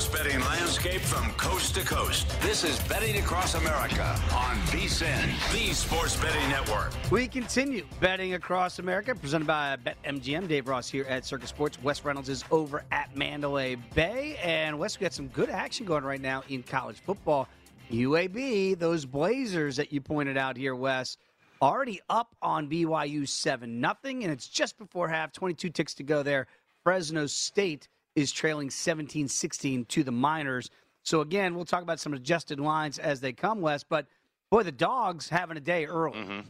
Sports betting landscape from coast to coast. This is Betting Across America on VSIN, the sports betting network. We continue betting across America, presented by BetMGM. Dave Ross here at Circus Sports. Wes Reynolds is over at Mandalay Bay. And Wes, we got some good action going right now in college football. UAB, those Blazers that you pointed out here, Wes, already up on BYU 7 nothing, and it's just before half, 22 ticks to go there. Fresno State is trailing 17 16 to the Miners. So, again, we'll talk about some adjusted lines as they come, Wes, but boy, the dogs having a day early. Mm-hmm.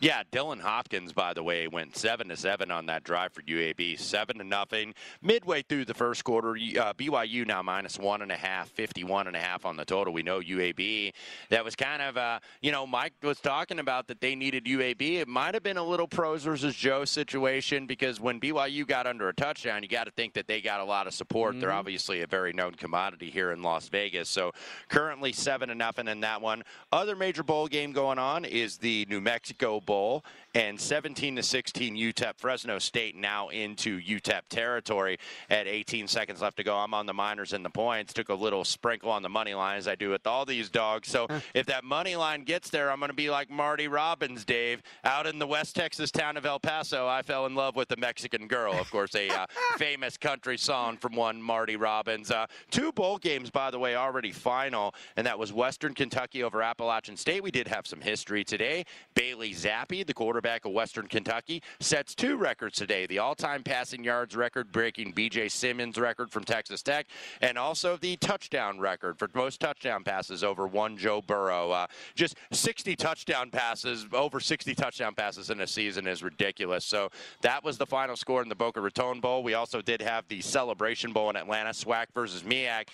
Yeah, Dylan Hopkins, by the way, went seven to seven on that drive for UAB, seven to nothing. Midway through the first quarter, uh, BYU now minus one and a half, 51 and a half on the total. We know UAB. That was kind of, uh, you know, Mike was talking about that they needed UAB. It might have been a little pros versus Joe situation because when BYU got under a touchdown, you got to think that they got a lot of support. Mm-hmm. They're obviously a very known commodity here in Las Vegas. So currently seven to nothing in that one. Other major bowl game going on is the New Mexico. Mexico Bowl and 17 to 16 UTEP Fresno State now into UTEP territory at 18 seconds left to go. I'm on the Miners and the points. Took a little sprinkle on the money line as I do with all these dogs. So if that money line gets there, I'm going to be like Marty Robbins, Dave, out in the West Texas town of El Paso. I fell in love with a Mexican girl. Of course, a uh, famous country song from one Marty Robbins. Uh, two bowl games, by the way, already final, and that was Western Kentucky over Appalachian State. We did have some history today. Bailey Zappe, the quarterback of Western Kentucky, sets two records today the all time passing yards record, breaking B.J. Symons' record from Texas Tech, and also the touchdown record for most touchdown passes over one Joe Burrow. Uh, just 60 touchdown passes, over 60 touchdown passes in a season is ridiculous. So that was the final score in the Boca Raton Bowl. We also did have the Celebration Bowl in Atlanta, SWAC versus MEAC.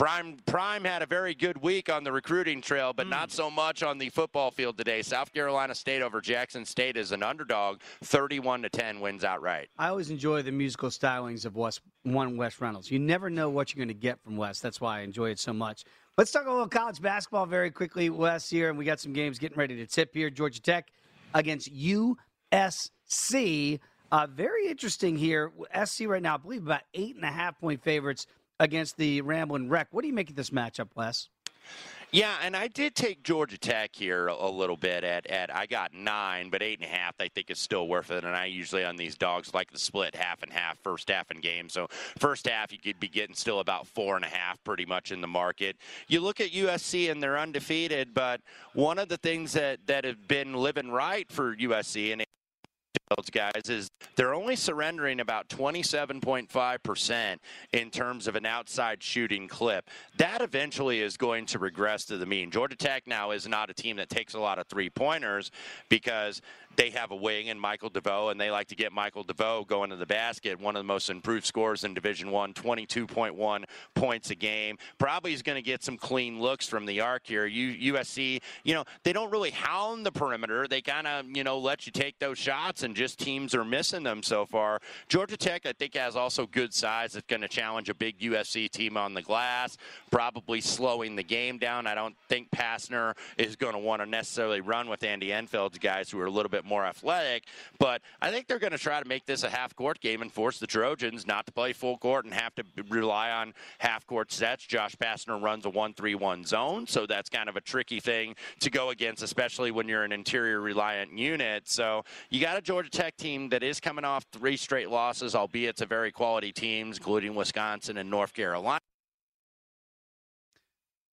Prime Prime had a very good week on the recruiting trail, but mm. not so much on the football field today. South Carolina State over Jackson State is an underdog, 31 to 10 wins outright. I always enjoy the musical stylings of Wes, one Wes Reynolds. You never know what you're going to get from Wes. That's why I enjoy it so much. Let's talk a little college basketball very quickly, Wes. Here, and we got some games getting ready to tip here. Georgia Tech against USC. Uh, very interesting here. SC right now, I believe about eight and a half point favorites against the Ramblin' Wreck. What do you make of this matchup, Wes? Yeah, and I did take Georgia Tech here a, little bit at, at I got nine, but eight and a half I think is still worth it. And I usually on these dogs like the split half and half, first half and game. So first half you could be getting still about four and a half pretty much in the market. You look at USC and they're undefeated, but one of the things that, that have been living right for USC and Guys is they're only surrendering about 27.5% in terms of an outside shooting clip. That eventually is going to regress to the mean. Georgia Tech now is not a team that takes a lot of three pointers because they have a wing in Michael DeVoe, and they like to get Michael DeVoe going to the basket. One of the most improved scores in Division One, 22.1 points a game. Probably is going to get some clean looks from the arc here. U- USC, you know, they don't really hound the perimeter. They kind of, you know, let you take those shots, and just teams are missing them so far. Georgia Tech, I think, has also good size. It's going to challenge a big USC team on the glass, probably slowing the game down. I don't think Pastner is going to want to necessarily run with Andy Enfield's guys who are a little bit more athletic, but I think they're going to try to make this a half court game and force the Trojans not to play full court and have to rely on half court sets. Josh Pastner runs a 1 3 1 zone, so that's kind of a tricky thing to go against, especially when you're an interior reliant unit. So you got a Georgia Tech team that is coming off three straight losses, albeit a very quality teams, including Wisconsin and North Carolina.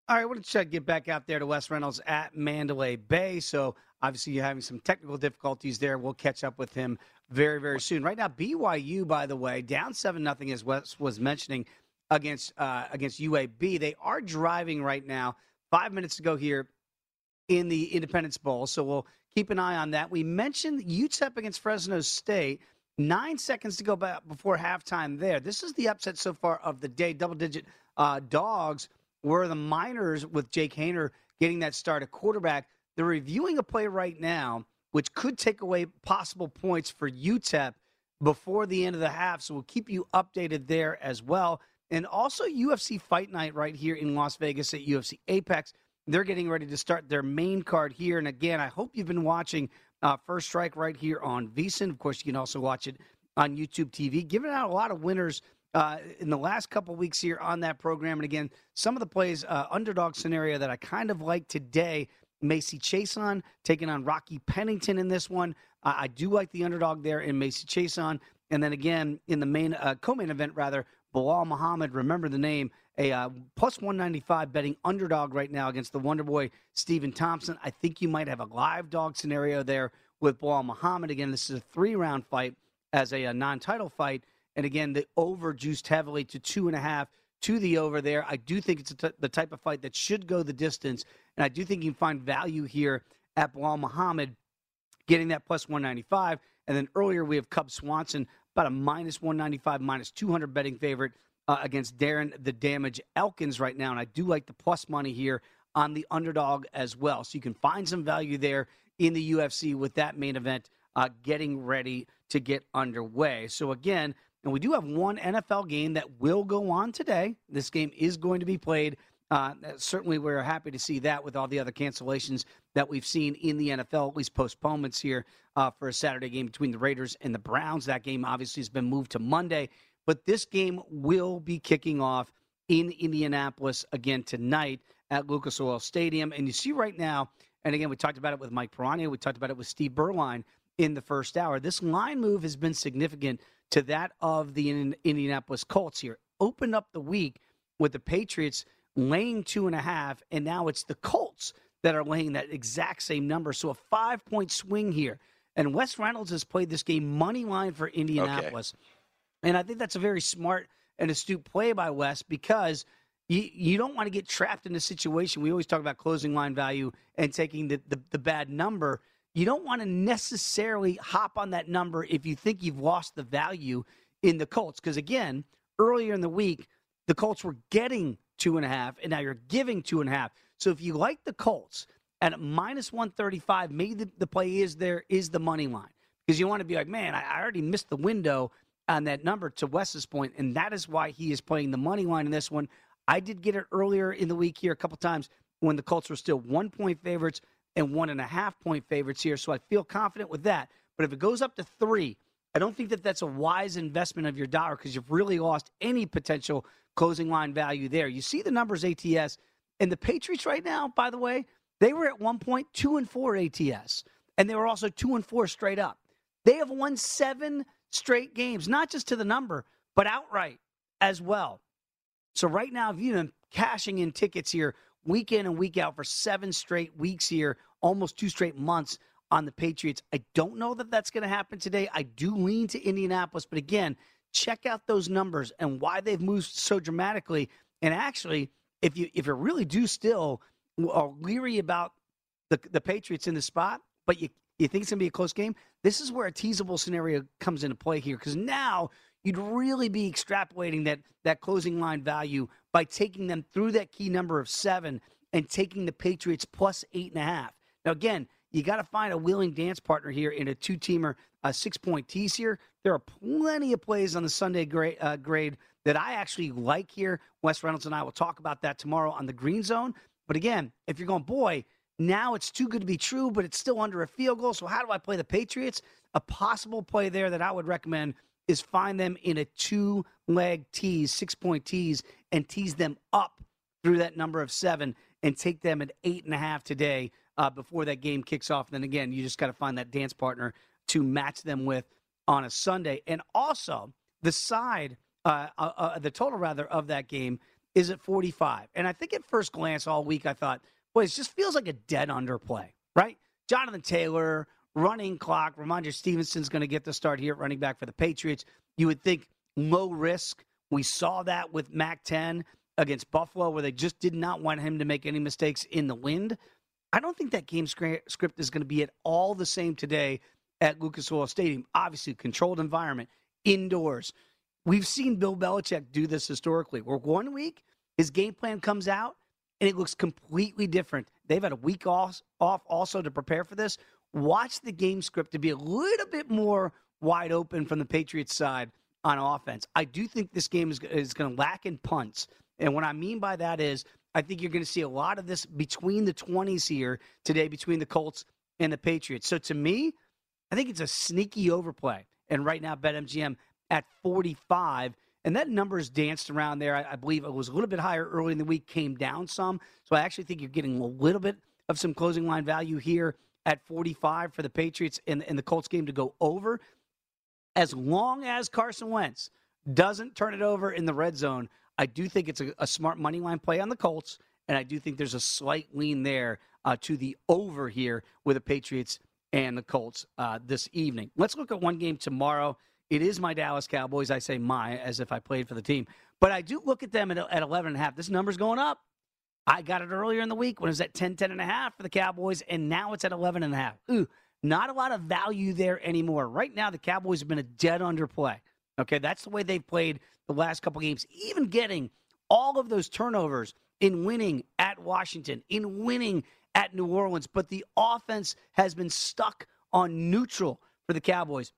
All right, I want to get back out there to Wes Reynolds at Mandalay Bay. So obviously you're having some technical difficulties there. We'll catch up with him very, very soon. Right now, BYU, by the way, down seven nothing, as Wes was mentioning against uh, against UAB. They are driving right now. Five minutes to go here in the Independence Bowl. So we'll keep an eye on that. We mentioned UTEP against Fresno State. Nine seconds to go before halftime there. This is the upset so far of the day. Double digit uh, dogs were the Miners with Jake Haener getting that start at quarterback. They're reviewing a play right now, which could take away possible points for UTEP before the end of the half. So we'll keep you updated there as well. And also UFC Fight Night right here in Las Vegas at UFC Apex. They're getting ready to start their main card here. And again, I hope you've been watching uh, First Strike right here on VSiN. Of course, you can also watch it on YouTube TV. Giving out a lot of winners uh, in the last couple weeks here on that program. And again, some of the plays, uh, underdog scenario that I kind of like today. Macy Chiasson taking on Rocky Pennington in this one. I do like the underdog there in Macy Chiasson. And then again, in the main uh, co-main event, rather, Belal Muhammad, remember the name, a uh, plus 195 betting underdog right now against the Wonder Boy Stephen Thompson. I think you might have a live dog scenario there with Belal Muhammad. Again, this is a three-round fight as a, a non-title fight. And again, the over juiced heavily to two and a half to the over there. I do think it's the type of fight that should go the distance. And I do think you can find value here at Belal Muhammad getting that plus 195. And then earlier we have Cub Swanson, about a minus 195, minus 200 betting favorite uh, against Darren the Damage Elkins right now. And I do like the plus money here on the underdog as well. So you can find some value there in the UFC with that main event uh, getting ready to get underway. So again, and we do have one NFL game that will go on today. This game is going to be played. Uh, certainly, we're happy to see that with all the other cancellations that we've seen in the NFL, at least postponements here uh, for a Saturday game between the Raiders and the Browns. That game obviously has been moved to Monday, but this game will be kicking off in Indianapolis again tonight at Lucas Oil Stadium. And you see right now, and again, we talked about it with Mike Pirania, we talked about it with Steve Berline in the first hour. This line move has been significant to that of the Indianapolis Colts here. Opened up the week with the Patriots laying two and a half, and now it's the Colts that are laying that exact same number. So a five point swing here. And Wes Reynolds has played this game money line for Indianapolis. Okay. And I think that's a very smart and astute play by Wes because you, you don't want to get trapped in a situation. We always talk about closing line value and taking the, the, the bad number you don't want to necessarily hop on that number if you think you've lost the value in the Colts. Because again, earlier in the week, the Colts were getting two and a half, and now you're giving two and a half. So if you like the Colts at minus 135, maybe the, the play is there is the money line. Because you want to be like, man, I, I already missed the window on that number to Wes's point, and that is why he is playing the money line in this one. I did get it earlier in the week here a couple times when the Colts were still one point favorites and one and a half point favorites here. So I feel confident with that. But if it goes up to three, I don't think that that's a wise investment of your dollar because you've really lost any potential closing line value there. You see the numbers ATS and the Patriots right now, by the way, they were at one point two and four ATS, and they were also two and four straight up. They have won seven straight games, not just to the number, but outright as well. So right now, if you've been cashing in tickets here week in and week out for seven straight weeks here, almost two straight months on the Patriots. I don't know that that's going to happen today. I do lean to Indianapolis, but again, check out those numbers and why they've moved so dramatically. And actually, if you if you really do still are leery about the the Patriots in the spot, but you you think it's going to be a close game, this is where a teasable scenario comes into play here because now you'd really be extrapolating that that closing line value by taking them through that key number of seven and taking the Patriots plus eight and a half. Now, again, you got to find a willing dance partner here in a two teamer, a six point tease here. There are plenty of plays on the Sunday grade, uh, grade that I actually like here. Wes Reynolds and I will talk about that tomorrow on the green zone. But again, if you're going, boy, now it's too good to be true, but it's still under a field goal. So how do I play the Patriots? A possible play there that I would recommend is find them in a two leg tease, six point tease, and tease them up through that number of seven and take them at eight and a half today uh, before that game kicks off. And then again, you just got to find that dance partner to match them with on a Sunday. And also, the side, uh, uh, uh the total rather of that game is at 45. And I think at first glance all week, I thought, boy, it just feels like a dead underplay, right? Jonathan Taylor, running clock. Rhamondre Stevenson's going to get the start here at running back for the Patriots. You would think low risk. We saw that with Mac 10 against Buffalo, where they just did not want him to make any mistakes in the wind. I don't think that game script is going to be at all the same today at Lucas Oil Stadium. Obviously, controlled environment, indoors. We've seen Bill Belichick do this historically, where one week his game plan comes out and it looks completely different. They've had a week off, off also to prepare for this. Watch the game script to be a little bit more wide open from the Patriots side on offense. I do think this game is, is going to lack in punts. And what I mean by that is I think you're going to see a lot of this between the 20s here today between the Colts and the Patriots. So to me, I think it's a sneaky overplay. And right now, BetMGM at 45. And that number is danced around there. I, I, believe it was a little bit higher early in the week, came down some. So I actually think you're getting a little bit of some closing line value here at 45 for the Patriots and, and the Colts game to go over. As long as Carson Wentz doesn't turn it over in the red zone, I do think it's a, a smart money line play on the Colts, and I do think there's a slight lean there uh, to the over here with the Patriots and the Colts uh, this evening. Let's look at one game tomorrow. It is my Dallas Cowboys. I say my as if I played for the team, but I do look at them at, at 11 and a half. This number's going up. I got it earlier in the week when it was at 10, 10 and a half for the Cowboys, and now it's at 11 and a half. Ooh, not a lot of value there anymore. Right now, the Cowboys have been a dead underplay. Okay, that's the way they've played the last couple games, even getting all of those turnovers in winning at Washington, in winning at New Orleans, but the offense has been stuck on neutral for the Cowboys.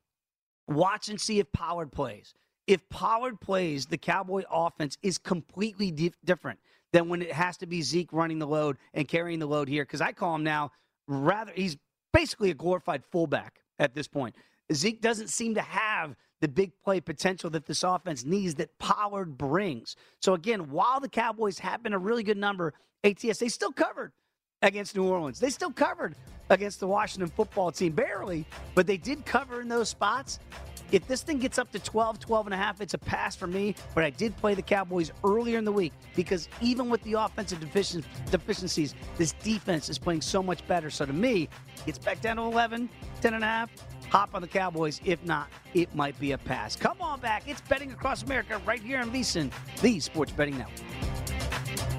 Watch and see if Pollard plays. If Pollard plays, the Cowboy offense is completely di- different than when it has to be Zeke running the load and carrying the load here. Because I call him now rather, he's basically a glorified fullback at this point. Zeke doesn't seem to have the big play potential that this offense needs that Pollard brings. So again, while the Cowboys have been a really good number, ATS, they still covered against New Orleans. They still covered against the Washington football team, barely, but they did cover in those spots. If this thing gets up to 12, 12 and a half, it's a pass for me. But I did play the Cowboys earlier in the week because even with the offensive deficiencies, this defense is playing so much better. So to me, it's back down to 11, 10 and a half hop on the Cowboys. If not, it might be a pass. Come on back. It's Betting Across America right here on VSIN, the Sports Betting Network.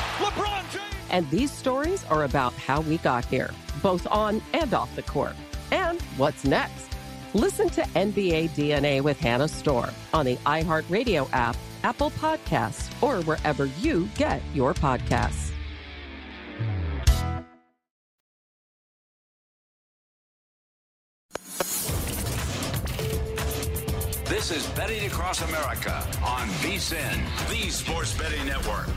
And these stories are about how we got here, both on and off the court. And what's next? Listen to NBA DNA with Hannah Storm on the iHeartRadio app, Apple Podcasts, or wherever you get your podcasts. This is Betting Across America on VSIN, the Sports Betting Network.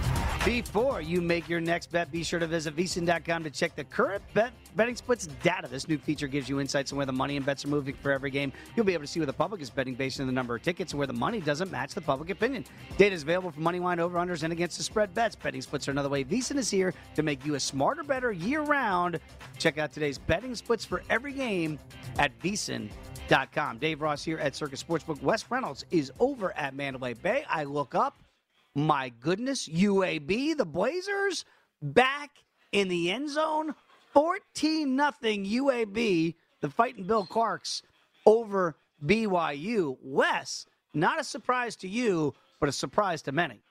Before you make your next bet, be sure to visit vsin.com to check the current bet betting splits data. This new feature gives you insights on where the money and bets are moving for every game. You'll be able to see where the public is betting based on the number of tickets and where the money doesn't match the public opinion. Data is available for money line over unders and against the spread bets. Betting splits are another way. VSIN is here to make you a smarter, better year round. Check out today's betting splits for every game at vsin.com. Dave Ross here at Circus Sportsbook. Wes Reynolds is over at Mandalay Bay. I look up. My goodness, UAB, the Blazers back in the end zone. 14 nothing UAB, the fighting Bill Clarks over BYU. Wes, not a surprise to you, but a surprise to many.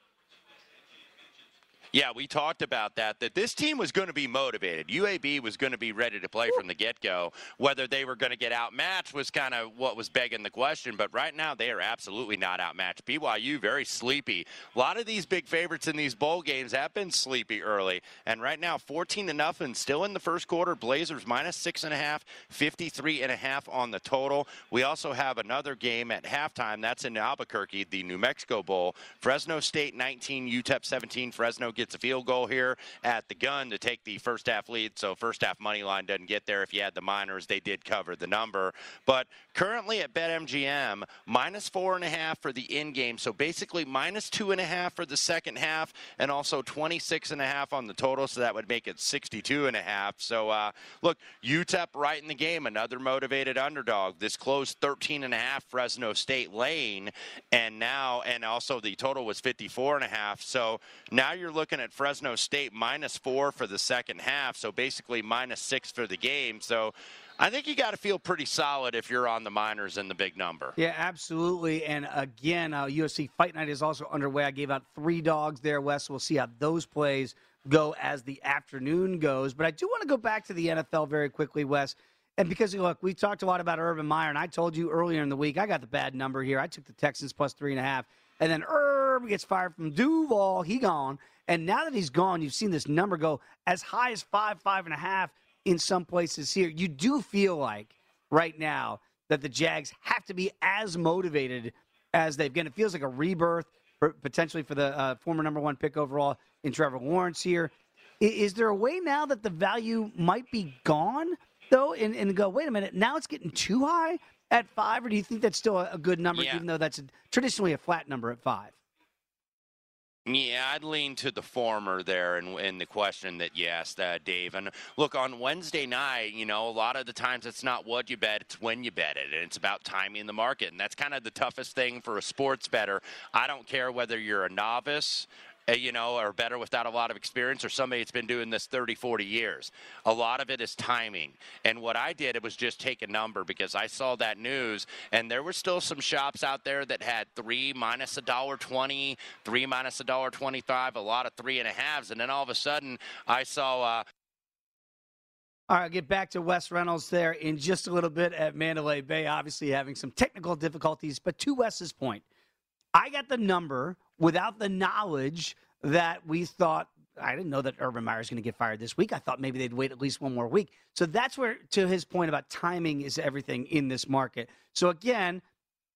Yeah, we talked about that, that this team was going to be motivated. UAB was going to be ready to play from the get go. Whether they were going to get outmatched was kind of what was begging the question, but right now they are absolutely not outmatched. BYU very sleepy. A lot of these big favorites in these bowl games have been sleepy early, and right now 14 to nothing, still in the first quarter. Blazers minus six and a half, 53 and a half on the total. We also have another game at halftime. That's in Albuquerque, the New Mexico Bowl. Fresno State 19, UTEP 17. Fresno gets a field goal here at the gun to take the first half lead. So first half money line doesn't get there. If you had the Miners, they did cover the number. But currently at BetMGM, minus four and a half for the in game. So basically minus two and a half for the second half, and also 26 and a half on the total. So that would make it 62 and a half. So uh, look, UTEP right in the game, another motivated underdog. This closed 13 and a half Fresno State lane, and now and also the total was 54 and a half. So now you're looking at Fresno State minus four for the second half. So basically minus six for the game. So I think you got to feel pretty solid if you're on the Miners in the big number. Yeah, absolutely. And again, uh, UFC Fight Night is also underway. I gave out three dogs there, Wes. We'll see how those plays go as the afternoon goes. But I do want to go back to the NFL very quickly, Wes. And because, look, we talked a lot about Urban Meyer, and I told you earlier in the week, I got the bad number here. I took the Texans plus three and a half. And then Herb gets fired from Duval. He gone. And now that he's gone, you've seen this number go as high as five, five and a half in some places here. You do feel like right now that the Jags have to be as motivated as they've been. It feels like a rebirth for, potentially for the uh, former number one pick overall in Trevor Lawrence here. Is, is there a way now that the value might be gone though, and, and go, wait a minute, now it's getting too high at five, or do you think that's still a, a good number, Yeah. even though that's a, traditionally a flat number at five? Yeah, I'd lean to the former there in, in the question that you asked, uh, Dave. And look, on Wednesday night, you know, a lot of the times it's not what you bet, it's when you bet it. And it's about timing the market. And that's kind of the toughest thing for a sports bettor. I don't care whether you're a novice. Uh, You know, or bettor without a lot of experience, or somebody that's been doing this 30, 40 years. A lot of it is timing. And what I did, it was just take a number because I saw that news, and there were still some shops out there that had three minus a dollar twenty, three minus a dollar twenty-five, a lot of three and a halves, and then all of a sudden I saw. Uh, All right, I'll get back to Wes Reynolds there in just a little bit at Mandalay Bay, obviously having some technical difficulties. But to Wes's point, I got the number without the knowledge that we thought. I didn't know that Urban Meyer's going to get fired this week. I thought maybe they'd wait at least one more week. So that's where, to his point about timing, is everything in this market. So again,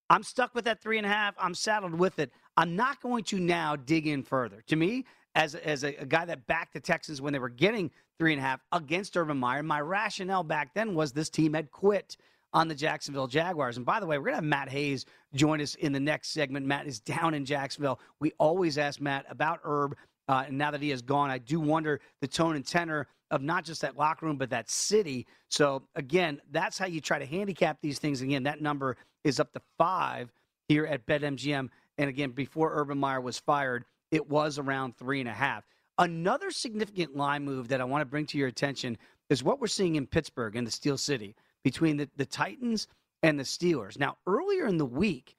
I'm stuck with that three and a half. I'm saddled with it. I'm not going to now dig in further. To me, as as a, a guy that backed the Texans when they were getting three and a half against Urban Meyer, my rationale back then was this team had quit on the Jacksonville Jaguars. And by the way, we're gonna have Matt Hayes join us in the next segment. Matt is down in Jacksonville. We always ask Matt about Herb. Uh, and now that he is gone, I do wonder the tone and tenor of not just that locker room, but that city. So, again, that's how you try to handicap these things. Again, that number is up to five here at BetMGM. And again, before Urban Meyer was fired, it was around three and a half. Another significant line move that I want to bring to your attention is what we're seeing in Pittsburgh and the Steel City between the, the Titans and the Steelers. Now, earlier in the week,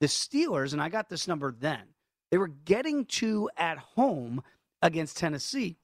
the Steelers, and I got this number then, they were getting to at home against Tennessee.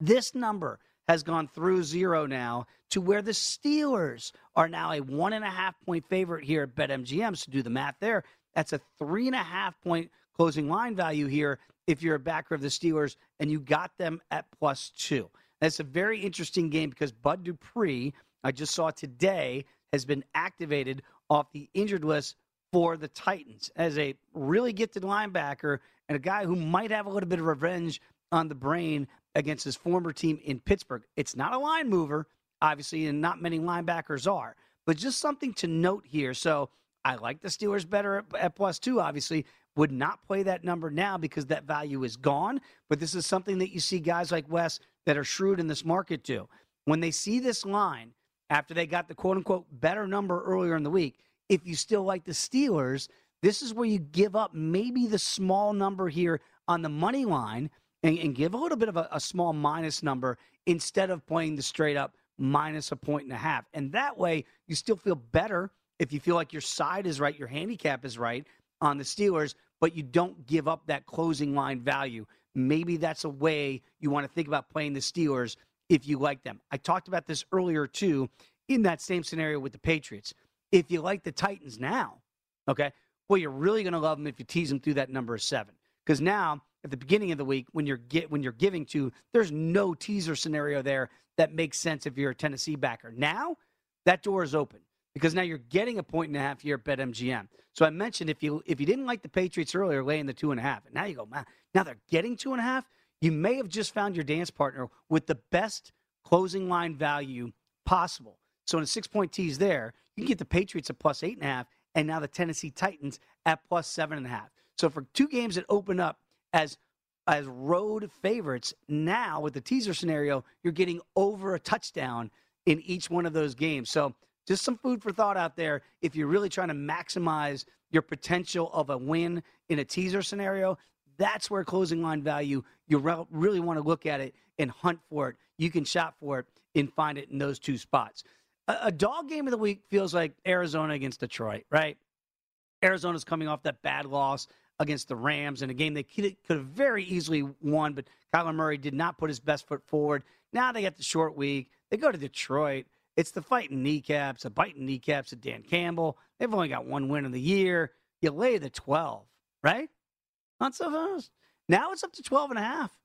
This number has gone through zero now to where the Steelers are now a one and a half point favorite here at BetMGM. So do the math there. That's a three and a half point closing line value here if you're a backer of the Steelers and you got them at plus two. That's a very interesting game because Bud Dupree, I just saw today, has been activated off the injured list for the Titans as a really gifted linebacker and a guy who might have a little bit of revenge on the brain against his former team in Pittsburgh. It's not a line mover, obviously, and not many linebackers are, but just something to note here. So I like the Steelers better at, plus two, obviously. Would not play that number now because that value is gone. But this is something that you see guys like Wes that are shrewd in this market do. When they see this line after they got the quote unquote better number earlier in the week, if you still like the Steelers, this is where you give up maybe the small number here on the money line and, and give a little bit of a, a small minus number instead of playing the straight up minus a point and a half. And that way, you still feel better if you feel like your side is right, your handicap is right on the Steelers, but you don't give up that closing line value. Maybe that's a way you want to think about playing the Steelers if you like them. I talked about this earlier too in that same scenario with the Patriots. If you like the Titans now, okay, well, you're really going to love them if you tease them through that number of seven. Because now, at the beginning of the week, when you're get when you're giving to, there's no teaser scenario there that makes sense if you're a Tennessee backer. Now, that door is open because now you're getting a point and a half here at BetMGM. So I mentioned if you if you didn't like the Patriots earlier, laying the two and a half, and now you go, man, now they're getting two and a half. You may have just found your dance partner with the best closing line value possible. So in a six point tease there, you can get the Patriots at plus eight and a half, and now the Tennessee Titans at plus seven and a half. So for two games that open up as as road favorites, now with the teaser scenario, you're getting over a touchdown in each one of those games. So just some food for thought out there if you're really trying to maximize your potential of a win in a teaser scenario. That's where closing line value, you re- really want to look at it and hunt for it. You can shop for it and find it in those two spots. A, a dog game of the week feels like Arizona against Detroit, right? Arizona's coming off that bad loss against the Rams in a game they could, have very easily won, but Kyler Murray did not put his best foot forward. Now they got the short week. They go to Detroit. It's the fighting kneecaps, the biting kneecaps of Dan Campbell. They've only got one win of the year. You lay the 12, right? Not so fast. Now it's up to 12 and a half.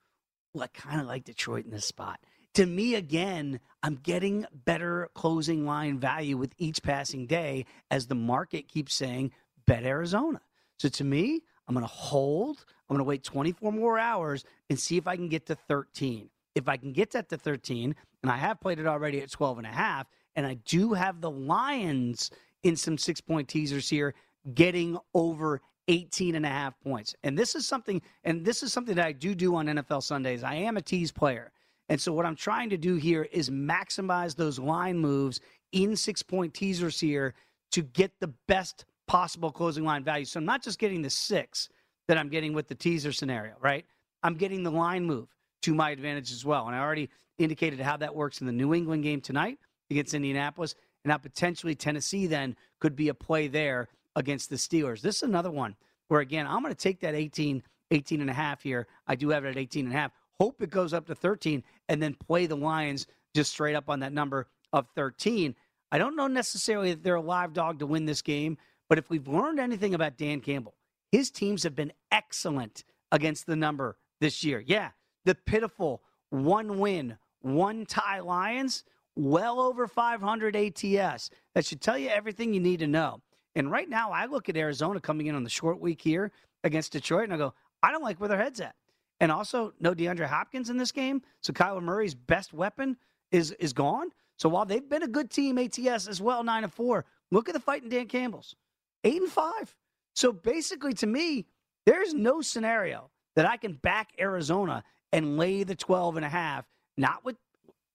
Well, I kind of like Detroit in this spot. To me, again, I'm getting better closing line value with each passing day as the market keeps saying bet Arizona. So to me, I'm going to hold. I'm going to wait 24 more hours and see if I can get to 13. If I can get that to 13, and I have played it already at 12 and a half, and I do have the Lions in some six point teasers here, getting over 18 and a half points. And this is something, and this is something that I do do on NFL Sundays. I am a tease player. And so what I'm trying to do here is maximize those line moves in six point teasers here to get the best possible closing line value. So I'm not just getting the six that I'm getting with the teaser scenario, right? I'm getting the line move to my advantage as well. And I already indicated how that works in the New England game tonight against Indianapolis. And how potentially Tennessee then could be a play there against the Steelers. This is another one where, again, I'm going to take that 18, 18 and a half here. I do have it at 18 and a half. Hope it goes up to 13 and then play the Lions just straight up on that number of 13. I don't know necessarily that they're a live dog to win this game, but if we've learned anything about Dan Campbell, his teams have been excellent against the number this year. Yeah, the pitiful one win, one tie Lions, well over 500 ATS. That should tell you everything you need to know. And right now, I look at Arizona coming in on the short week here against Detroit, and I go, I don't like where their head's at. And also, no DeAndre Hopkins in this game. So Kyler Murray's best weapon is is gone. So while they've been a good team, ATS as well, nine and four. Look at the fight in Dan Campbell's, eight and five. So basically, to me, there's no scenario that I can back Arizona and lay the 12 and a half, not with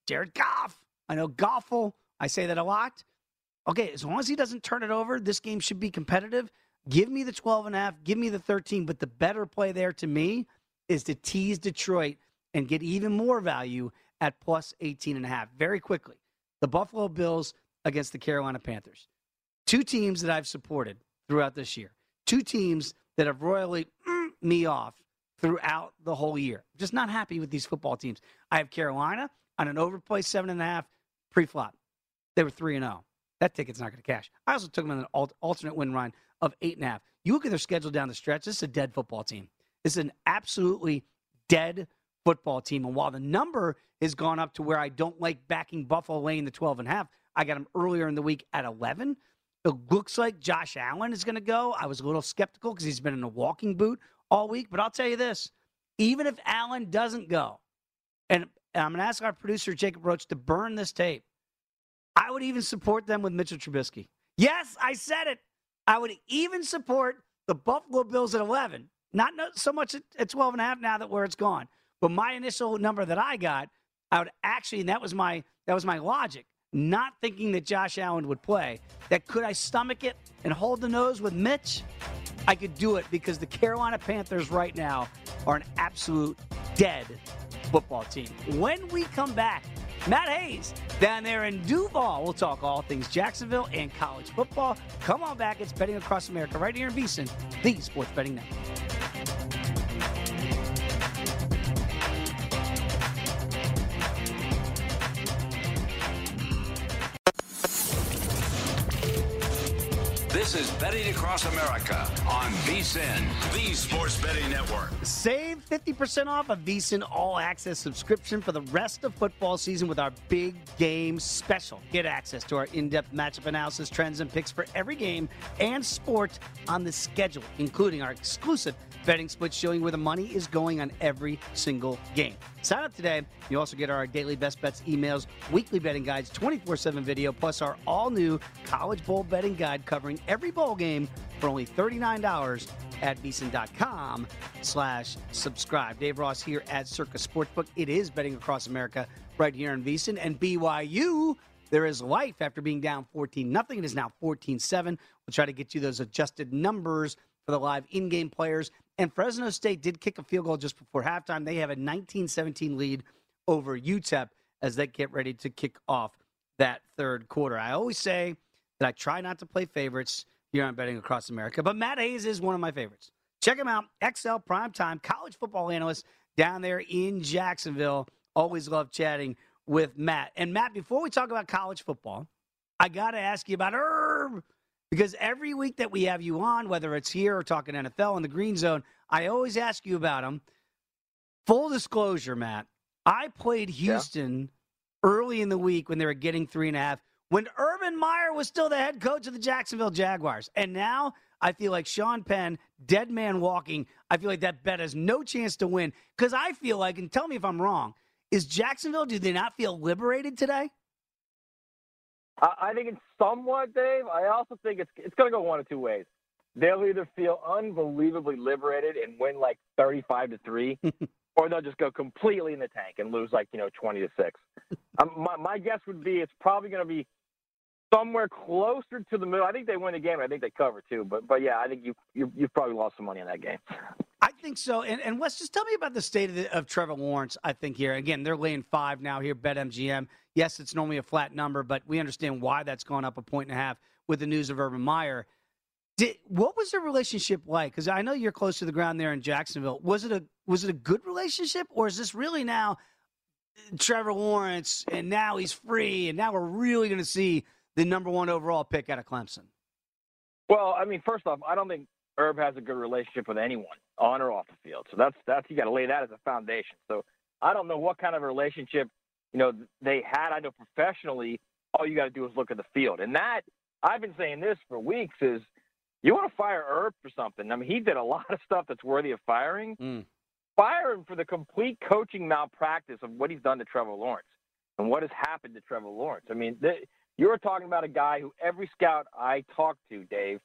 Jared Goff. I know Goffle, I say that a lot. Okay, as long as he doesn't turn it over, this game should be competitive. Give me the 12 and a half, give me the 13, but the better play there to me is to tease Detroit and get even more value at plus 18 and a half very quickly the Buffalo Bills against the Carolina Panthers. Two teams that I've supported throughout this year. Two teams that have royally mm, me off throughout the whole year. Just not happy with these football teams. I have Carolina on an overplay seven and a half pre-flop. They were three and zero. That ticket's not going to cash. I also took them on an alternate win run of eight and a half. You look at their schedule down the stretch. This is a dead football team. This is an absolutely dead football team. And while the number has gone up to where I don't like backing Buffalo laying the 12 and a half, I got them earlier in the week at 11. It looks like Josh Allen is going to go. I was a little skeptical because he's been in a walking boot all week. But I'll tell you this even if Allen doesn't go, and I'm going to ask our producer, Jacob Roach, to burn this tape, I would even support them with Mitchell Trubisky. Yes, I said it. I would even support the Buffalo Bills at 11. Not so much at 12 and a half now that where it's gone. But my initial number that I got, I would actually, and that was my that was my logic, not thinking that Josh Allen would play. That could I stomach it and hold the nose with Mitch? I could do it because the Carolina Panthers right now are an absolute dead football team. When we come back, Matt Hayes down there in Duval. We'll talk all things Jacksonville and college football. Come on back. It's Betting Across America right here in VSIN, the Sports Betting Network. This is Betting Across America on VSIN, the Sports Betting Network. Save 50% off a VSIN All Access subscription for the rest of football season with our big game special. Get access to our in depth matchup analysis, trends, and picks for every game and sport on the schedule, including our exclusive betting split showing where the money is going on every single game. Sign up today. You also get our daily best bets emails, weekly betting guides, 24 7 video, plus our all new college bowl betting guide covering every bowl game for only $39 at VSIN.com slash subscribe. Dave Ross here at Circus Sportsbook. It is betting across America right here in VSIN and BYU. There is life after being down 14 nothing. It is now 14 7. We'll try to get you those adjusted numbers for the live in game players. And Fresno State did kick a field goal just before halftime. They have a 19 17 lead over UTEP as they get ready to kick off that third quarter. I always say that I try not to play favorites here on Betting Across America, but Matt Hayes is one of my favorites. Check him out, XL Primetime college football analyst down there in Jacksonville. Always love chatting with Matt. And Matt, before we talk about college football, I got to ask you about Herb. Because every week that we have you on, whether it's here or talking NFL in the green zone, I always ask you about them. Full disclosure, Matt, I played Houston yeah. early in the week when they were getting three and a half, when Meyer was still the head coach of the Jacksonville Jaguars. And now I feel like Sean Penn, dead man walking, I feel like that bet has no chance to win. Because I feel like, and tell me if I'm wrong, Is Jacksonville? Do they not feel liberated today? I, think it's somewhat, Dave. I also think it's it's going to go one of two ways. They'll either feel unbelievably liberated and win like thirty-five to three, or they'll just go completely in the tank and lose like you know twenty to six. Um, my my guess would be it's probably going to be somewhere closer to the middle. I think they win the game. I think they cover too. But but yeah, I think you you you've probably lost some money on that game. I think so. And, and Wes, just tell me about the state of, the, of Trevor Lawrence. I think here again, they're laying five now here. Bet MGM. Yes, it's normally a flat number, but we understand why that's gone up a point and a half with the news of Urban Meyer. Did, what was the relationship like? Because I know you're close to the ground there in Jacksonville. Was it a was it a good relationship, or is this really now Trevor Lawrence and now he's free, and now we're really going to see the number one overall pick out of Clemson? Well, I mean, first off, I don't think Urb has a good relationship with anyone on or off the field. So that's that's you got to lay that as a foundation. So I don't know what kind of relationship you know they had. I know professionally, all you got to do is look at the field, and that I've been saying this for weeks is you want to fire Urb for something. I mean, he did a lot of stuff that's worthy of firing. Mm. Fire him for the complete coaching malpractice of what he's done to Trevor Lawrence and what has happened to Trevor Lawrence. I mean, th- you're talking about a guy who every scout I talked to, Dave,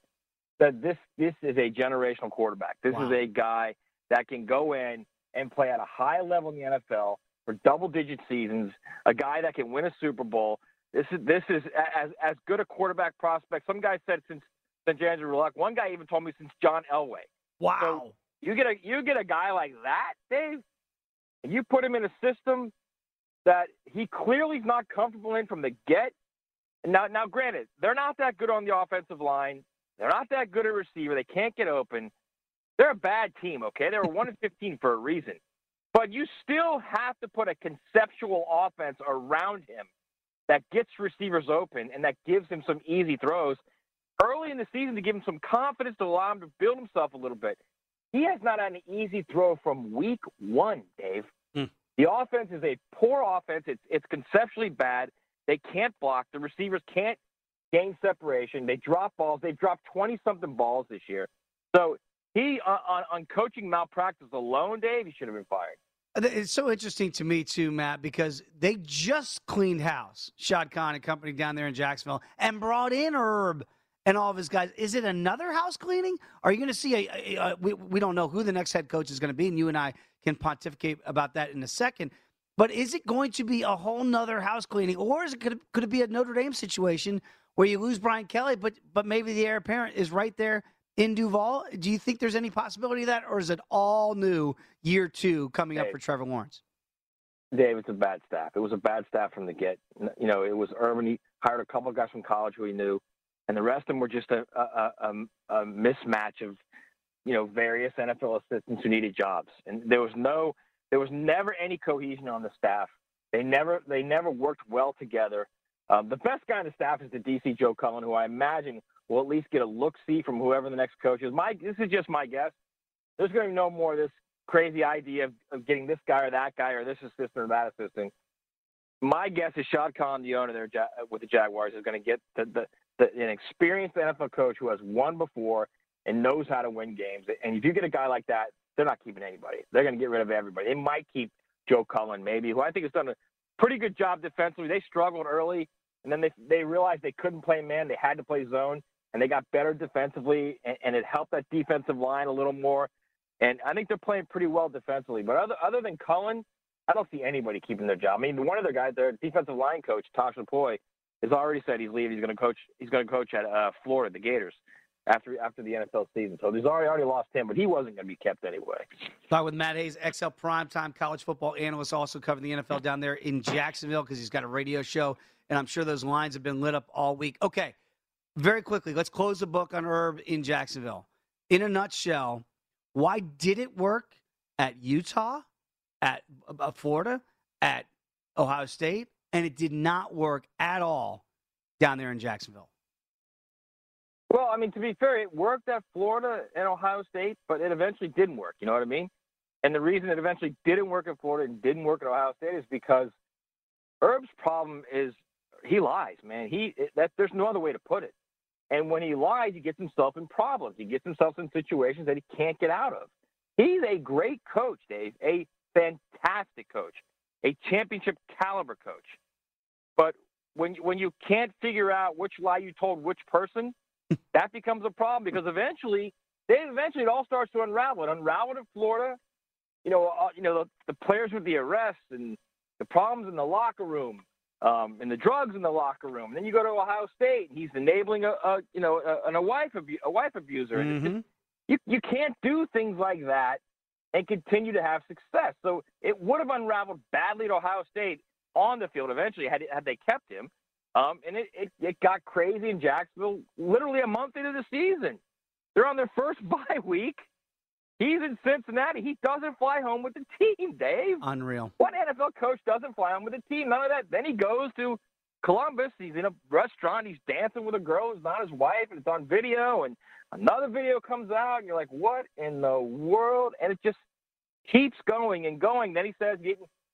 said this this is a generational quarterback. This Wow. is a guy that can go in and play at a high level in the NFL for double digit seasons. A guy that can win a Super Bowl. This is this is as as good a quarterback prospect. Some guy said since since Andrew Luck. One guy even told me since John Elway. Wow. So you get a you get a guy like that, Dave, and you put him in a system that he clearly is not comfortable in from the get. Now, now, granted, they're not that good on the offensive line. They're not that good at receiver. They can't get open. They're a bad team. Okay, they were one and fifteen for a reason. But you still have to put a conceptual offense around him that gets receivers open and that gives him some easy throws early in the season to give him some confidence to allow him to build himself a little bit. He has not had an easy throw from week one, Dave. Hmm. The offense is a poor offense. It's it's conceptually bad. They can't block. The receivers can't gain separation. They drop balls. They've dropped twenty something balls this year. So he on, on on coaching malpractice alone, Dave, he should have been fired. It's so interesting to me too, Matt, because they just cleaned house, Shad Khan and company down there in Jacksonville, and brought in Urb and all of his guys. Is it another house cleaning? Are you going to see a? a, a we, we don't know who the next head coach is going to be, and you and I can pontificate about that in a second. But is it going to be a whole nother house cleaning, or is it could it, could it be a Notre Dame situation where you lose Brian Kelly, but but maybe the heir apparent is right there in Duval? Do you think there's any possibility of that, or is it all new year two coming up for Trevor Lawrence? Dave, it's a bad staff. It was a bad staff from the get. You know, it was Urban. He hired a couple of guys from college who he knew, and the rest of them were just a, a, a, a mismatch of, you know, various NFL assistants who needed jobs. And there was no, there was never any cohesion on the staff. They never, they never worked well together. Um, the best guy on the staff is the DC Joe Cullen, who I imagine will at least get a look see from whoever the next coach is. My, this is just my guess. There's going to be no more of this crazy idea of, of getting this guy or that guy or this assistant or that assistant. My guess is Shad Khan, the owner there with the Jaguars, is going to get the, the, the, an experienced NFL coach who has won before and knows how to win games. And if you get a guy like that, they're not keeping anybody. They're going to get rid of everybody. They might keep Joe Cullen, maybe, who I think has done a pretty good job defensively. They struggled early, and then they they realized they couldn't play man. They had to play zone, and they got better defensively, and, and it helped that defensive line a little more. And I think they're playing pretty well defensively. But other other than Cullen, I don't see anybody keeping their job. I mean, one of their guys, their defensive line coach, Tosh Lupoi, has already said he's leaving. He's going to coach. He's going to coach at uh, Florida, the Gators, after after the NFL season. So there's already already lost him, but he wasn't going to be kept anyway. Talk with Matt Hayes, XL primetime college football analyst, also covering the NFL down there in Jacksonville because he's got a radio show, and I'm sure those lines have been lit up all week. Okay, very quickly, let's close the book on Urb in Jacksonville. In a nutshell, why did it work at Utah, at uh, Florida, at Ohio State, and it did not work at all down there in Jacksonville? I mean, to be fair, it worked at Florida and Ohio State, but it eventually didn't work. You know what I mean? And the reason it eventually didn't work at Florida and didn't work at Ohio State is because Urb's problem is he lies, man. He that there's no other way to put it. And when he lies, he gets himself in problems. He gets himself in situations that he can't get out of. He's a great coach, Dave, a fantastic coach. a championship caliber coach. But when when you can't figure out which lie you told which person, that becomes a problem because eventually, they eventually it all starts to unravel. It unraveled in Florida. You know, uh, you know the, the players with the arrests and the problems in the locker room, um, and the drugs in the locker room. And then you go to Ohio State, and he's enabling a, a you know a, a wife abu- a wife abuser. Mm-hmm. it's- you you can't do things like that and continue to have success. So it would have unraveled badly at Ohio State on the field eventually had had they kept him. Um, and it, it it got crazy in Jacksonville literally a month into the season. They're on their first bye week. He's in Cincinnati. He doesn't fly home with the team, Dave. Unreal. What NFL coach doesn't fly home with the team? None of that. Then he goes to Columbus. He's in a restaurant. He's dancing with a girl who's not his wife, and it's on video. And another video comes out, and you're like, "What in the world?" And it just keeps going and going. Then he says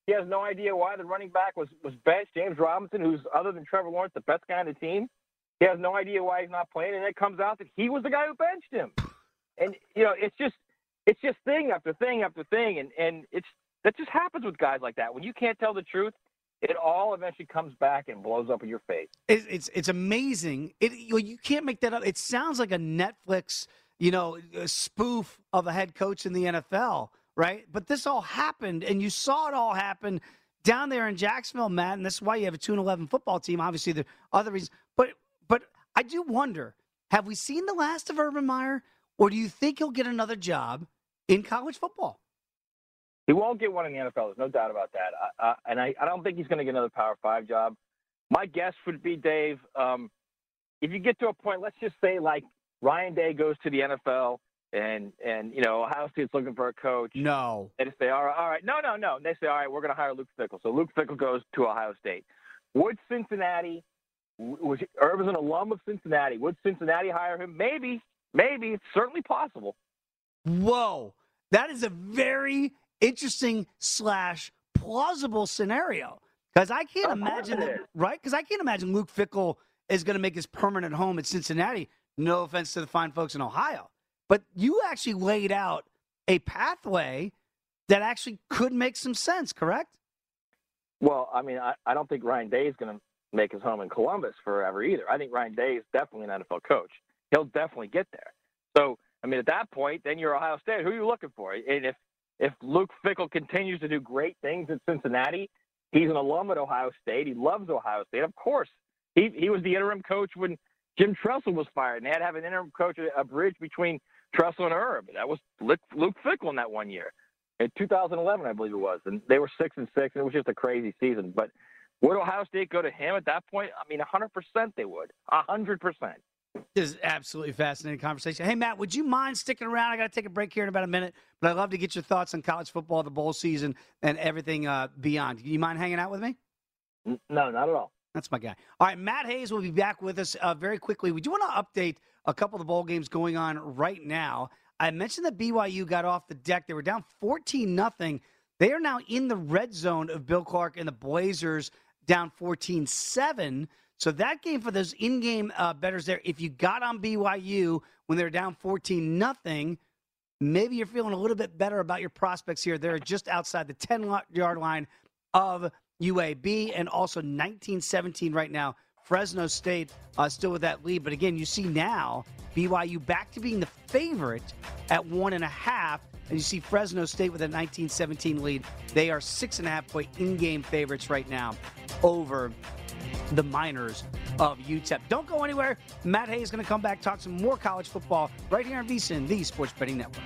he, has no idea why the running back was was benched. James Robinson, who's other than Trevor Lawrence, the best guy on the team, he has no idea why he's not playing. And it comes out that he was the guy who benched him. And you know, it's just it's just thing after thing after thing, and and it's that just happens with guys like that. When you can't tell the truth, it all eventually comes back and blows up in your face. It's it's, it's amazing. It you, can't make that up. It sounds like a Netflix, you know, spoof of a head coach in the NFL, right? But this all happened, and you saw it all happen down there in Jacksonville, Matt. And that's why you have a two and eleven football team. Obviously, there are other reasons, but but I do wonder: Have we seen the last of Urban Meyer, or do you think he'll get another job in college football? He won't get one in the NFL. There's no doubt about that. And I, I don't think he's going to get another Power Five job. My guess would be, Dave, um, if you get to a point, let's just say like Ryan Day goes to the NFL and and you know Ohio State's looking for a coach. No. They just say, all right, all right, no, no, no. They say, all right, we're going to hire Luke Fickell. So Luke Fickell goes to Ohio State. Would Cincinnati? Was an alum of Cincinnati? Would Cincinnati hire him? Maybe, maybe. It's certainly possible. Whoa, that is a very interesting slash plausible scenario because I can't Of imagine that, right? Because I can't imagine Luke Fickell is going to make his permanent home at Cincinnati. No offense to the fine folks in Ohio, but you actually laid out a pathway that actually could make some sense. Correct? Well, I mean, I, I don't think Ryan Day is going to make his home in Columbus forever either. I think Ryan Day is definitely an NFL coach. He'll definitely get there. So, I mean, at that point, then you're Ohio State. Who are you looking for? And if if Luke Fickell continues to do great things at Cincinnati, he's an alum at Ohio State. He loves Ohio State. Of course, he he was the interim coach when Jim Tressel was fired, and they had to have an interim coach, a bridge between Tressel and Urb. That was Luke Luke Fickell in that one year in 2011, I believe it was, and they were six and six, and it was just a crazy season. But would Ohio State go to him at that point? I mean, 100% they would. 100%. This is absolutely fascinating conversation. Hey, Matt, would you mind sticking around? I got to take a break here in about a minute, but I'd love to get your thoughts on college football, the bowl season, and everything uh, beyond. Do you mind hanging out with me? No, not at all. That's my guy. All right, Matt Hayes will be back with us uh, very quickly. We do want to update a couple of the bowl games going on right now. I mentioned that BYU got off the deck. They were down 14 nothing. They are now in the red zone of Bill Clark and the Blazers down 14 7. So that game for those in game uh, bettors there, if you got on BYU when they're down 14 nothing, maybe you're feeling a little bit better about your prospects here. They're just outside the 10 yard line of UAB and also 19 17 right now. Fresno State uh, still with that lead. But again, you see now BYU back to being the favorite at one and a half. And you see Fresno State with a 19 17 lead. They are six and a half point in game favorites right now over the Miners of UTEP. Don't go anywhere. Matt Hayes is going to come back, talk some more college football right here on VSIN, the Sports Betting Network.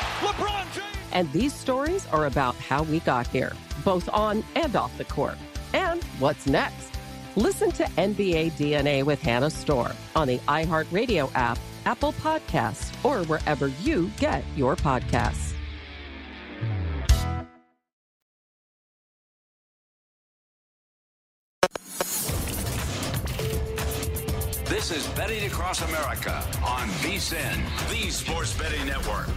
And these stories are about how we got here, both on and off the court. And what's next? Listen to NBA DNA with Hannah Storm on the iHeartRadio app, Apple Podcasts, or wherever you get your podcasts. This is Betting Across America on VSIN, the Sports Betting Network.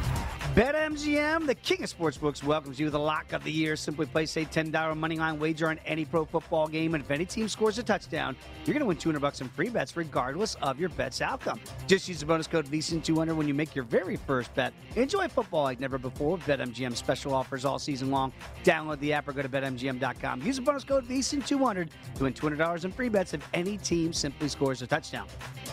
BetMGM, the king of sportsbooks, welcomes you to the lock of the year. Simply place a $10 money line wager on any pro football game, and if any team scores a touchdown, you're going to win 200 bucks in free bets regardless of your bet's outcome. Just use the bonus code VSIN200 when you make your very first bet. Enjoy football like never before with BetMGM special offers all season long. Download the app or go to BetMGM.com. Use the bonus code VSIN200 to win $200 in free bets if any team simply scores a touchdown.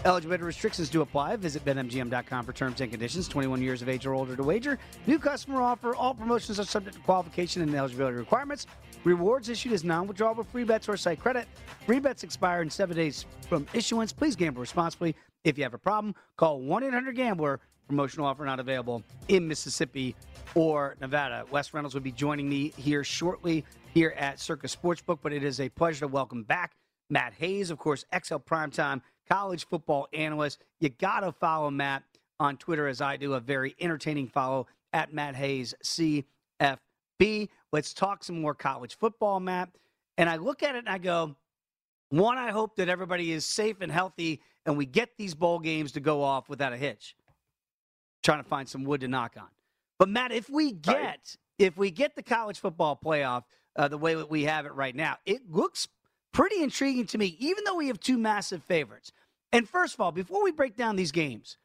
Eligibility restrictions do apply. Visit BetMGM.com for terms and conditions. 21 years of age or older to wager. New customer offer. All promotions are subject to qualification and eligibility requirements. Rewards issued as non-withdrawable free bets or site credit. Free bets expire in seven days from issuance. Please gamble responsibly. If you have a problem, call 1-800-GAMBLER. Promotional offer not available in Mississippi or Nevada. Wes Reynolds will be joining me here shortly here at Circus Sportsbook, but it is a pleasure to welcome back Matt Hayes, of course, XL Primetime college football analyst. You got to follow Matt on Twitter as I do, a very entertaining follow at Matt Hayes CFB. Let's talk some more college football, Matt. And I look at it and I go, one, I hope that everybody is safe and healthy and we get these bowl games to go off without a hitch. Trying to find some wood to knock on. But Matt, if we get if we get the college football playoff uh, the way that we have it right now, it looks pretty intriguing to me, even though we have two massive favorites. And first of all, before we break down these games,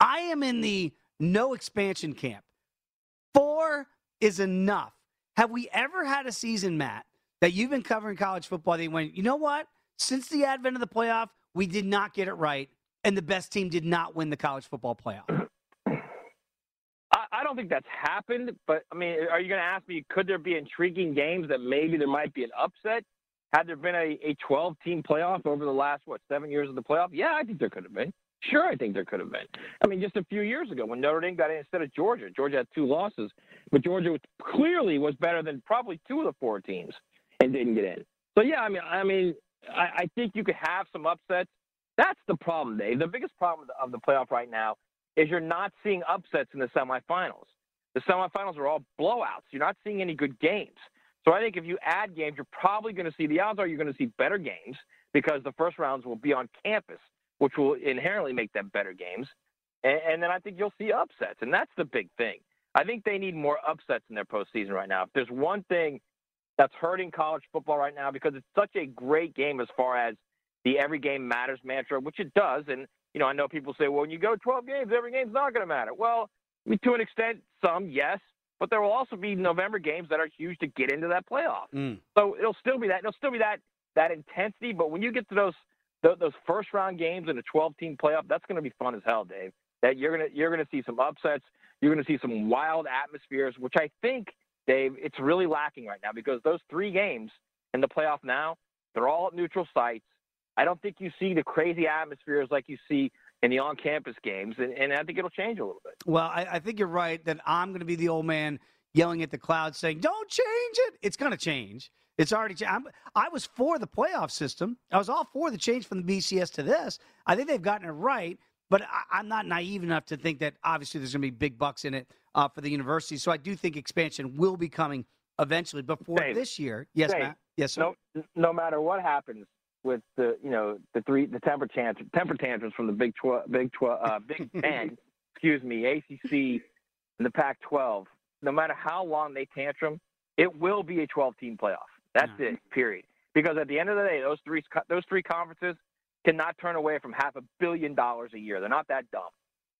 I am in the no expansion camp. Four is enough. Have we ever had a season, Matt, that you've been covering college football that you went, you know what? Since the advent of the playoff, we did not get it right, and the best team did not win the college football playoff. I, I don't think that's happened, but I mean, are you going to ask me, could there be intriguing games that maybe there might be an upset? Had there been a, a 12 team playoff over the last, what, seven years of the playoff? Yeah, I think there could have been. Sure, I think there could have been. I mean, just a few years ago when Notre Dame got in instead of Georgia, Georgia had two losses, but Georgia clearly was better than probably two of the four teams and didn't get in. So yeah, I mean, I mean, I, I think you could have some upsets. That's the problem, Dave. The biggest problem of the playoff right now is you're not seeing upsets in the semifinals. The semifinals are all blowouts. You're not seeing any good games. So I think if you add games, you're probably going to see the odds are you're going to see better games because the first rounds will be on campus, which will inherently make them better games. And, and then I think you'll see upsets, and that's the big thing. I think they need more upsets in their postseason right now. If there's one thing that's hurting college football right now, because it's such a great game as far as the every game matters mantra, which it does. And you know, I know people say, well, when you go 12 games, every game's not going to matter. Well, I mean, to an extent, some yes, but there will also be November games that are huge to get into that playoff. Mm. So it'll still be that. It'll still be that that intensity. But when you get to those those, first round games in a 12 team playoff, that's going to be fun as hell, Dave. That you're gonna you're gonna see some upsets. You're gonna see some wild atmospheres, which I think, Dave, it's really lacking right now because those three games in the playoff now, they're all at neutral sites. I don't think you see the crazy atmospheres like you see in the on-campus games, and, and I think it'll change a little bit. Well, I, I think you're right that I'm going to be the old man yelling at the clouds saying, "Don't change it." It's going to change. It's already changed. I was for the playoff system. I was all for the change from the BCS to this. I think they've gotten it right, but I, am not naive enough to think that obviously there's going to be big bucks in it uh, for the university. So I do think expansion will be coming eventually. Before Dave, this year, yes, Dave, Matt. Yes, sir. No, no matter what happens with the you know the three the temper tantrums temper tantrums from the Big Twelve Big Twelve uh, Big Ten, excuse me, ACC and the Pac-12. No matter how long they tantrum, it will be a 12 team playoff. That's Yeah. it. Period. Because at the end of the day, those three those three conferences cannot turn away from half a billion dollars a year. They're not that dumb.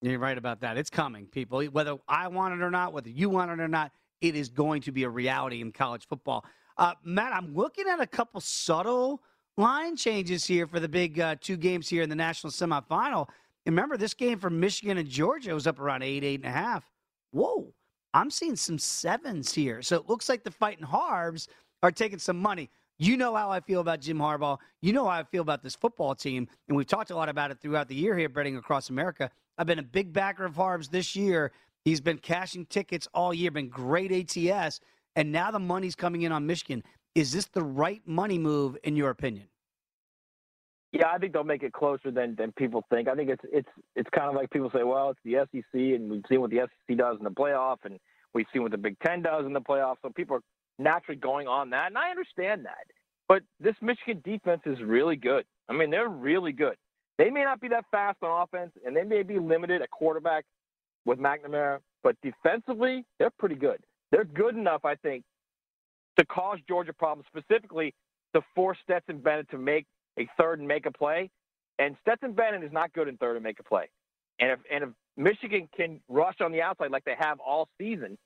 You're right about that. It's coming, people. Whether I want it or not, whether you want it or not, it is going to be a reality in college football. Uh, Matt, I'm looking at a couple subtle line changes here for the big uh, two games here in the national semifinal. And remember, this game from Michigan and Georgia was up around eight, eight and a half. Whoa, I'm seeing some sevens here. So it looks like the fighting Harbs are taking some money. You know how I feel about Jim Harbaugh. You know how I feel about this football team. And we've talked a lot about it throughout the year here, betting across America. I've been a big backer of Harbs this year. He's been cashing tickets all year, been great ATS. And now the money's coming in on Michigan. Is this the right money move, in your opinion? Yeah, I think they'll make it closer than than people think. I think it's it's it's kind of like people say, well, it's the SEC, and we've seen what the SEC does in the playoff, and we've seen what the Big Ten does in the playoff. So people are naturally going on that, and I understand that. But this Michigan defense is really good. I mean, they're really good. They may not be that fast on offense, and they may be limited at quarterback with McNamara, but defensively, they're pretty good. They're good enough, I think, to cause Georgia problems, specifically to force Stetson Bennett to make a third and make a play. And Stetson Bennett is not good in third and make a play. And if and if Michigan can rush on the outside like they have all season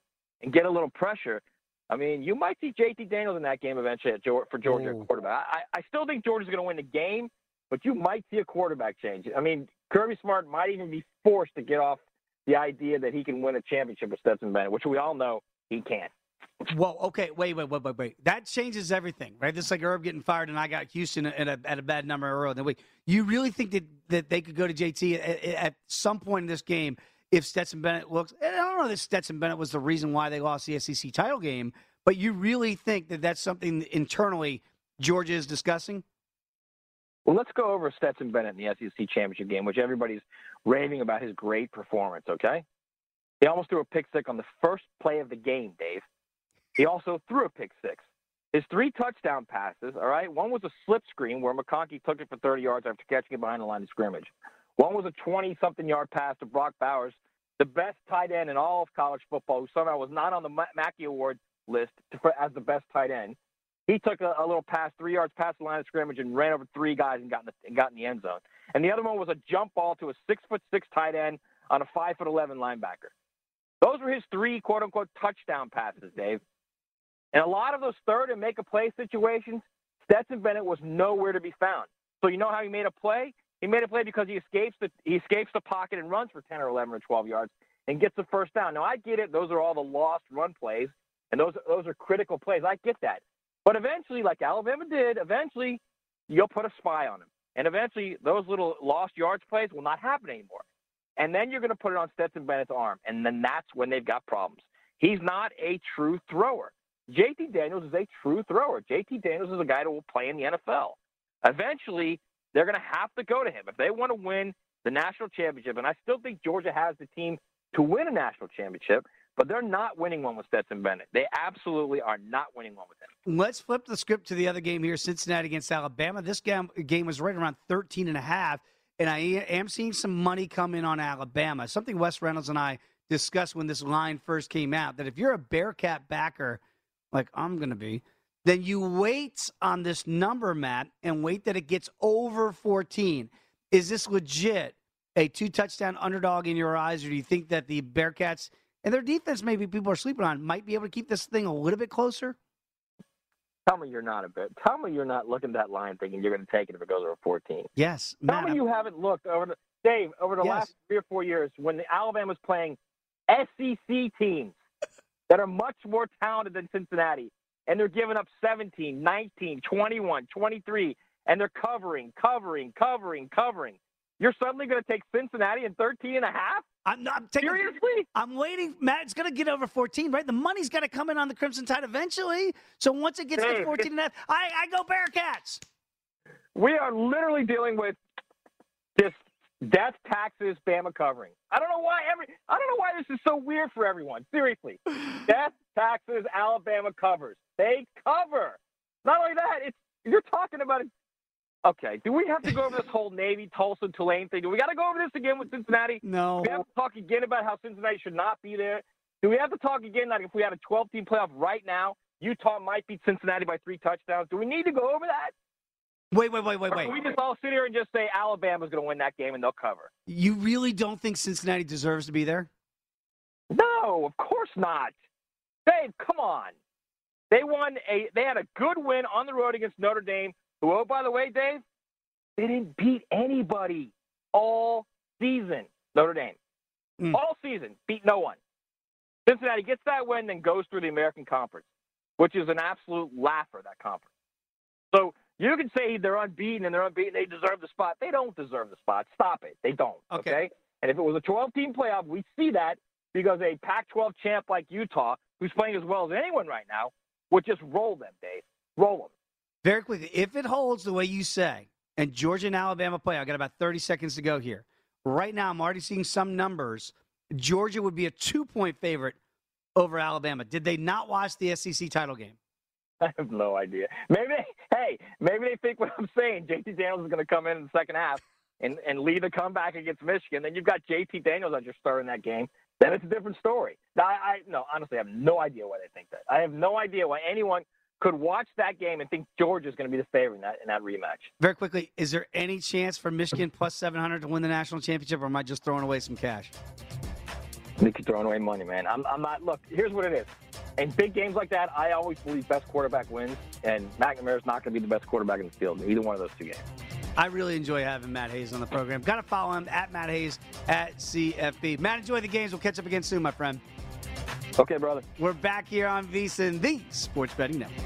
and get a little pressure, I mean, you might see JT Daniels in that game eventually at Georgia, for Georgia at mm. quarterback. I, I still think Georgia's going to win the game, but you might see a quarterback change. I mean, Kirby Smart might even be forced to get off the idea that he can win a championship with Stetson Bennett, which we all know he can't. Well, okay, wait, wait, wait, wait, wait. That changes everything, right? This is like Urb getting fired, and I got Houston at a, at a bad number earlier in the week. You really think that, that they could go to JT at, at some point in this game if Stetson Bennett looks? And I don't know that Stetson Bennett was the reason why they lost the SEC title game, but you really think that that's something internally Georgia is discussing? Well, let's go over Stetson Bennett in the SEC championship game, which everybody's raving about his great performance. Okay, he almost threw a pick six on the first play of the game, Dave. He also threw a pick six. His three touchdown passes, all right, one was a slip screen where McConkey took it for 30 yards after catching it behind the line of scrimmage. One was a 20 something yard pass to Brock Bowers, the best tight end in all of college football, who somehow was not on the Mackey Award list to, for, as the best tight end. He took a, a, little pass, three yards past the line of scrimmage, and ran over three guys and got in the, and got in the end zone. And the other one was a jump ball to a six foot six tight end on a five foot eleven linebacker. Those were his three quote unquote touchdown passes, Dave. And a lot of those third and make a play situations, Stetson Bennett was nowhere to be found. So you know how he made a play? He made a play because he escapes the he escapes the pocket and runs for 10 or 11 or 12 yards and gets the first down. Now I get it; those are all the lost run plays, and those those are critical plays. I get that. But eventually, like Alabama did, eventually you'll put a spy on him, and eventually those little lost yards plays will not happen anymore. And then you're going to put it on Stetson Bennett's arm, and then that's when they've got problems. He's not a true thrower. JT Daniels is a true thrower. JT Daniels is a guy that will play in the NFL. Eventually, they're going to have to go to him. If they want to win the national championship, and I still think Georgia has the team to win a national championship, but they're not winning one with Stetson Bennett. They absolutely are not winning one with him. Let's flip the script to the other game here Cincinnati against Alabama. This game, game was right around 13 and a half, and I am seeing some money come in on Alabama. Something Wes Reynolds and I discussed when this line first came out that if you're a Bearcat backer, like I'm going to be, then you wait on this number, Matt, and wait that it gets over 14. Is this legit a two touchdown underdog in your eyes, or do you think that the Bearcats and their defense, maybe people are sleeping on, might be able to keep this thing a little bit closer? Tell me you're not a bit. Tell me you're not looking at that line thinking you're going to take it if it goes over 14. Yes. Tell Matt, me you haven't looked over the Dave over the Yes. last three or four years when the Alabama's playing SEC teams that are much more talented than Cincinnati, and they're giving up 17, 19, 21, 23, and they're covering, covering, covering, covering. You're suddenly going to take Cincinnati in 13 and a half? I'm not I'm taking, Seriously? I'm waiting, Matt. It's going to get over 14, right? The money's got to come in on the Crimson Tide eventually. So once it gets to 14 and a half, I, I go Bearcats. We are literally dealing with this death taxes Bama covering. I don't know why every I don't know why this is so weird for everyone. Seriously. death taxes Alabama covers. They cover. Not only that, it's you're talking about it. Okay, do we have to go over this whole Navy, Tulsa, Tulane thing? Do we got to go over this again with Cincinnati? No. Do we have to talk again about how Cincinnati should not be there? Do we have to talk again that if we had a 12 team playoff right now, Utah might beat Cincinnati by three touchdowns? Do we need to go over that? Wait, wait, wait, wait, wait. can we just all sit here and just say Alabama's going to win that game and they'll cover? You really don't think Cincinnati deserves to be there? No, of course not. Dave, come on. They won a they had a good win on the road against Notre Dame, who oh by the way, Dave, they didn't beat anybody all season. Notre Dame. Hmm. All season, beat no one. Cincinnati gets that win, then goes through the American Conference, which is an absolute laugher, that conference. So you can say they're unbeaten and they're unbeaten, they deserve the spot. They don't deserve the spot. Stop it. They don't. Okay. Okay. And if it was a 12 team playoff, we see that because a Pac 12 champ like Utah, who's playing as well as anyone right now, would just roll them, Dave. Roll them. Very quickly, if it holds the way you say, and Georgia and Alabama play, I got about 30 seconds to go here. Right now, I'm already seeing some numbers. Georgia would be a two point favorite over Alabama. Did they not watch the SEC title game? I have no idea. Maybe, hey, maybe they think what I'm saying. JT Daniels is going to come in in the second half and, and lead a comeback against Michigan. Then you've got JT Daniels on your star in that game. Then it's a different story. I, I no, honestly, I have no idea why they think that. I have no idea why anyone could watch that game and think Georgia's going to be the favorite in that in that rematch. Very quickly, is there any chance for Michigan plus 700 to win the national championship, or am I just throwing away some cash? They keep throwing away money, man. I'm, I'm not. Look, here's what it is. In big games like that, I always believe best quarterback wins, and McNamara's not going to be the best quarterback in the field in either one of those two games. I really enjoy having Matt Hayes on the program. Got to follow him at Matt Hayes at CFB. Matt, enjoy the games. We'll catch up again soon, my friend. Okay, brother. We're back here on VSiN, the Sports Betting Network.